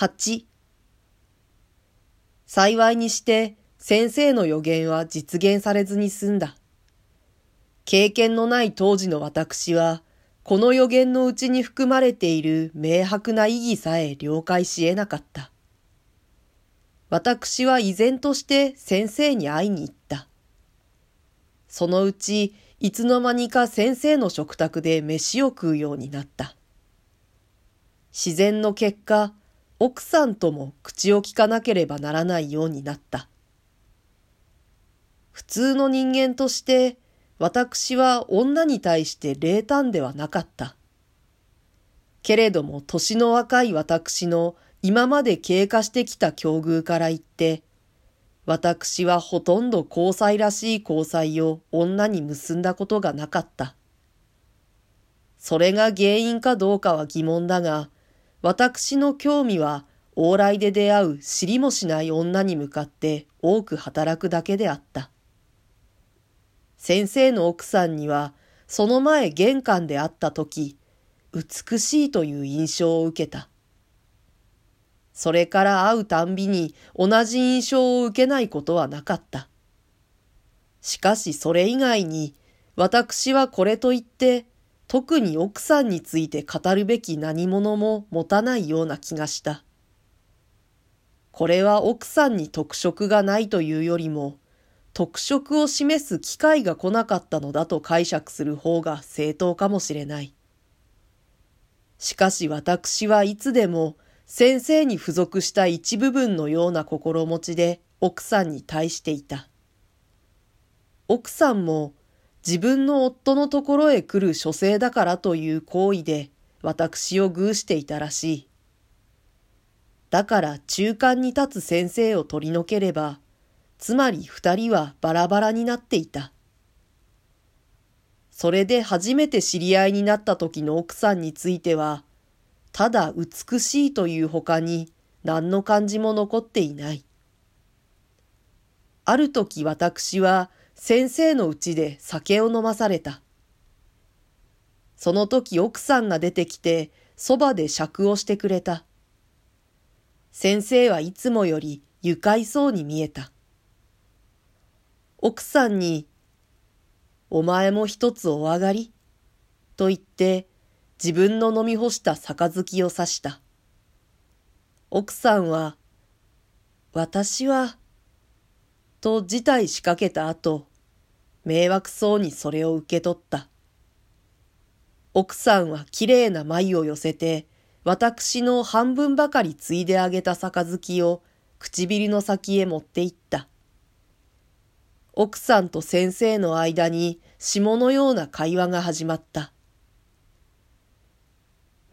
8幸いにして先生の予言は実現されずに済んだ。経験のない当時の私は、この予言のうちに含まれている明白な意義さえ了解し得なかった。私は依然として先生に会いに行った。そのうち、いつの間にか先生の食卓で飯を食うようになった。自然の結果、奥さんとも口を聞かなければならないようになった。普通の人間として私は女に対して冷淡ではなかった。けれども年の若い私の今まで経過してきた境遇から言って、私はほとんど交際らしい交際を女に結んだことがなかった。それが原因かどうかは疑問だが、私の興味は往来で出会う知りもしない女に向かって多く働くだけであった。先生の奥さんにはその前玄関で会った時、美しいという印象を受けた。それから会うたんびに同じ印象を受けないことはなかった。しかしそれ以外に私はこれといって特に奥さんについて語るべき何者も持たないような気がした。これは奥さんに特色がないというよりも、特色を示す機会が来なかったのだと解釈する方が正当かもしれない。しかし私はいつでも先生に付属した一部分のような心持ちで奥さんに対していた。奥さんも自分の夫のところへ来る書生だからという行為で私を偶していたらしい。だから中間に立つ先生を取り除ければ、つまり二人はバラバラになっていた。それで初めて知り合いになった時の奥さんについては、ただ美しいという他に何の感じも残っていない。ある時私は先生のうちで酒を飲まされた。その時奥さんが出てきて、そばで酌をしてくれた。先生はいつもより愉快そうに見えた。奥さんに、お前も一つお上がり？と言って自分の飲み干した杯を刺した。奥さんは、私は、と事態仕掛けた後、迷惑そうにそれを受け取った。奥さんはきれいな眉を寄せて、私の半分ばかりついであげた杯を唇の先へ持って行った。奥さんと先生の間に霜のような会話が始まった。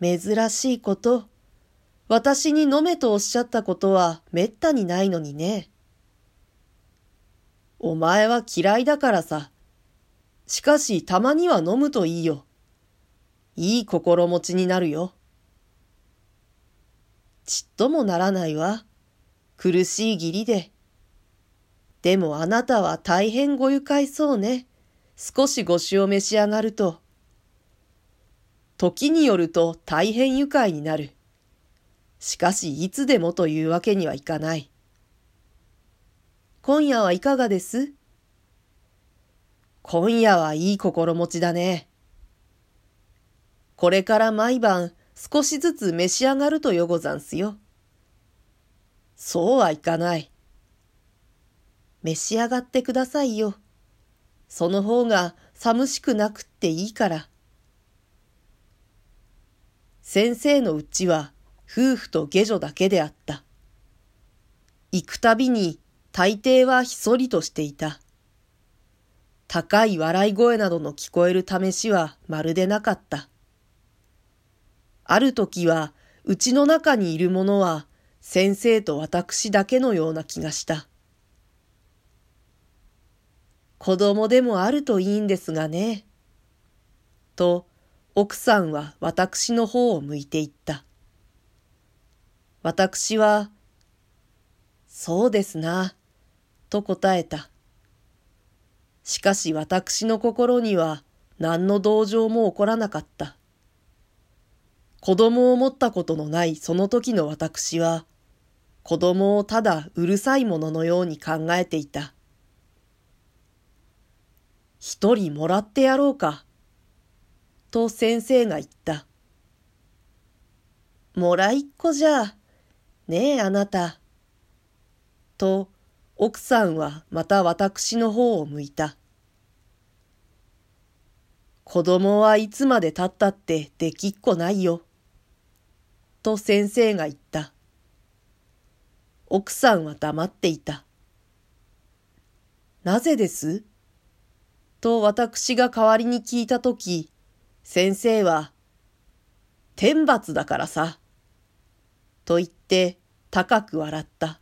珍しいこと、私に飲めとおっしゃったことはめったにないのにね。お前は嫌いだからさ。しかしたまには飲むといいよ。いい心持ちになるよ。ちっともならないわ。苦しい義理で。でもあなたは大変ご愉快そうね。少しご酒を召し上がると。時によると大変愉快になる。しかしいつでもというわけにはいかない。今夜はいかがです？今夜はいい心持ちだね。これから毎晩少しずつ召し上がるとよござんすよ。そうはいかない。召し上がってくださいよ。その方が寂しくなくっていいから。先生のうちは夫婦と下女だけであった。行くたびに大抵はひそりとしていた。高い笑い声などの聞こえる試しはまるでなかった。ある時は、うちの中にいる者は、先生と私だけのような気がした。子供でもあるといいんですがね。と、奥さんは私の方を向いていった。私は、そうですな。と答えた。しかし私の心には何の同情も起こらなかった。子供を持ったことのないその時の私は、子供をただうるさいもののように考えていた。一人もらってやろうか。と先生が言った。もらいっ子じゃ。ねえあなた。と奥さんはまた私の方を向いた。子供はいつまで経ったってできっこないよ。と先生が言った。奥さんは黙っていた。なぜです？と私が代わりに聞いたとき、先生は、天罰だからさ。と言って高く笑った。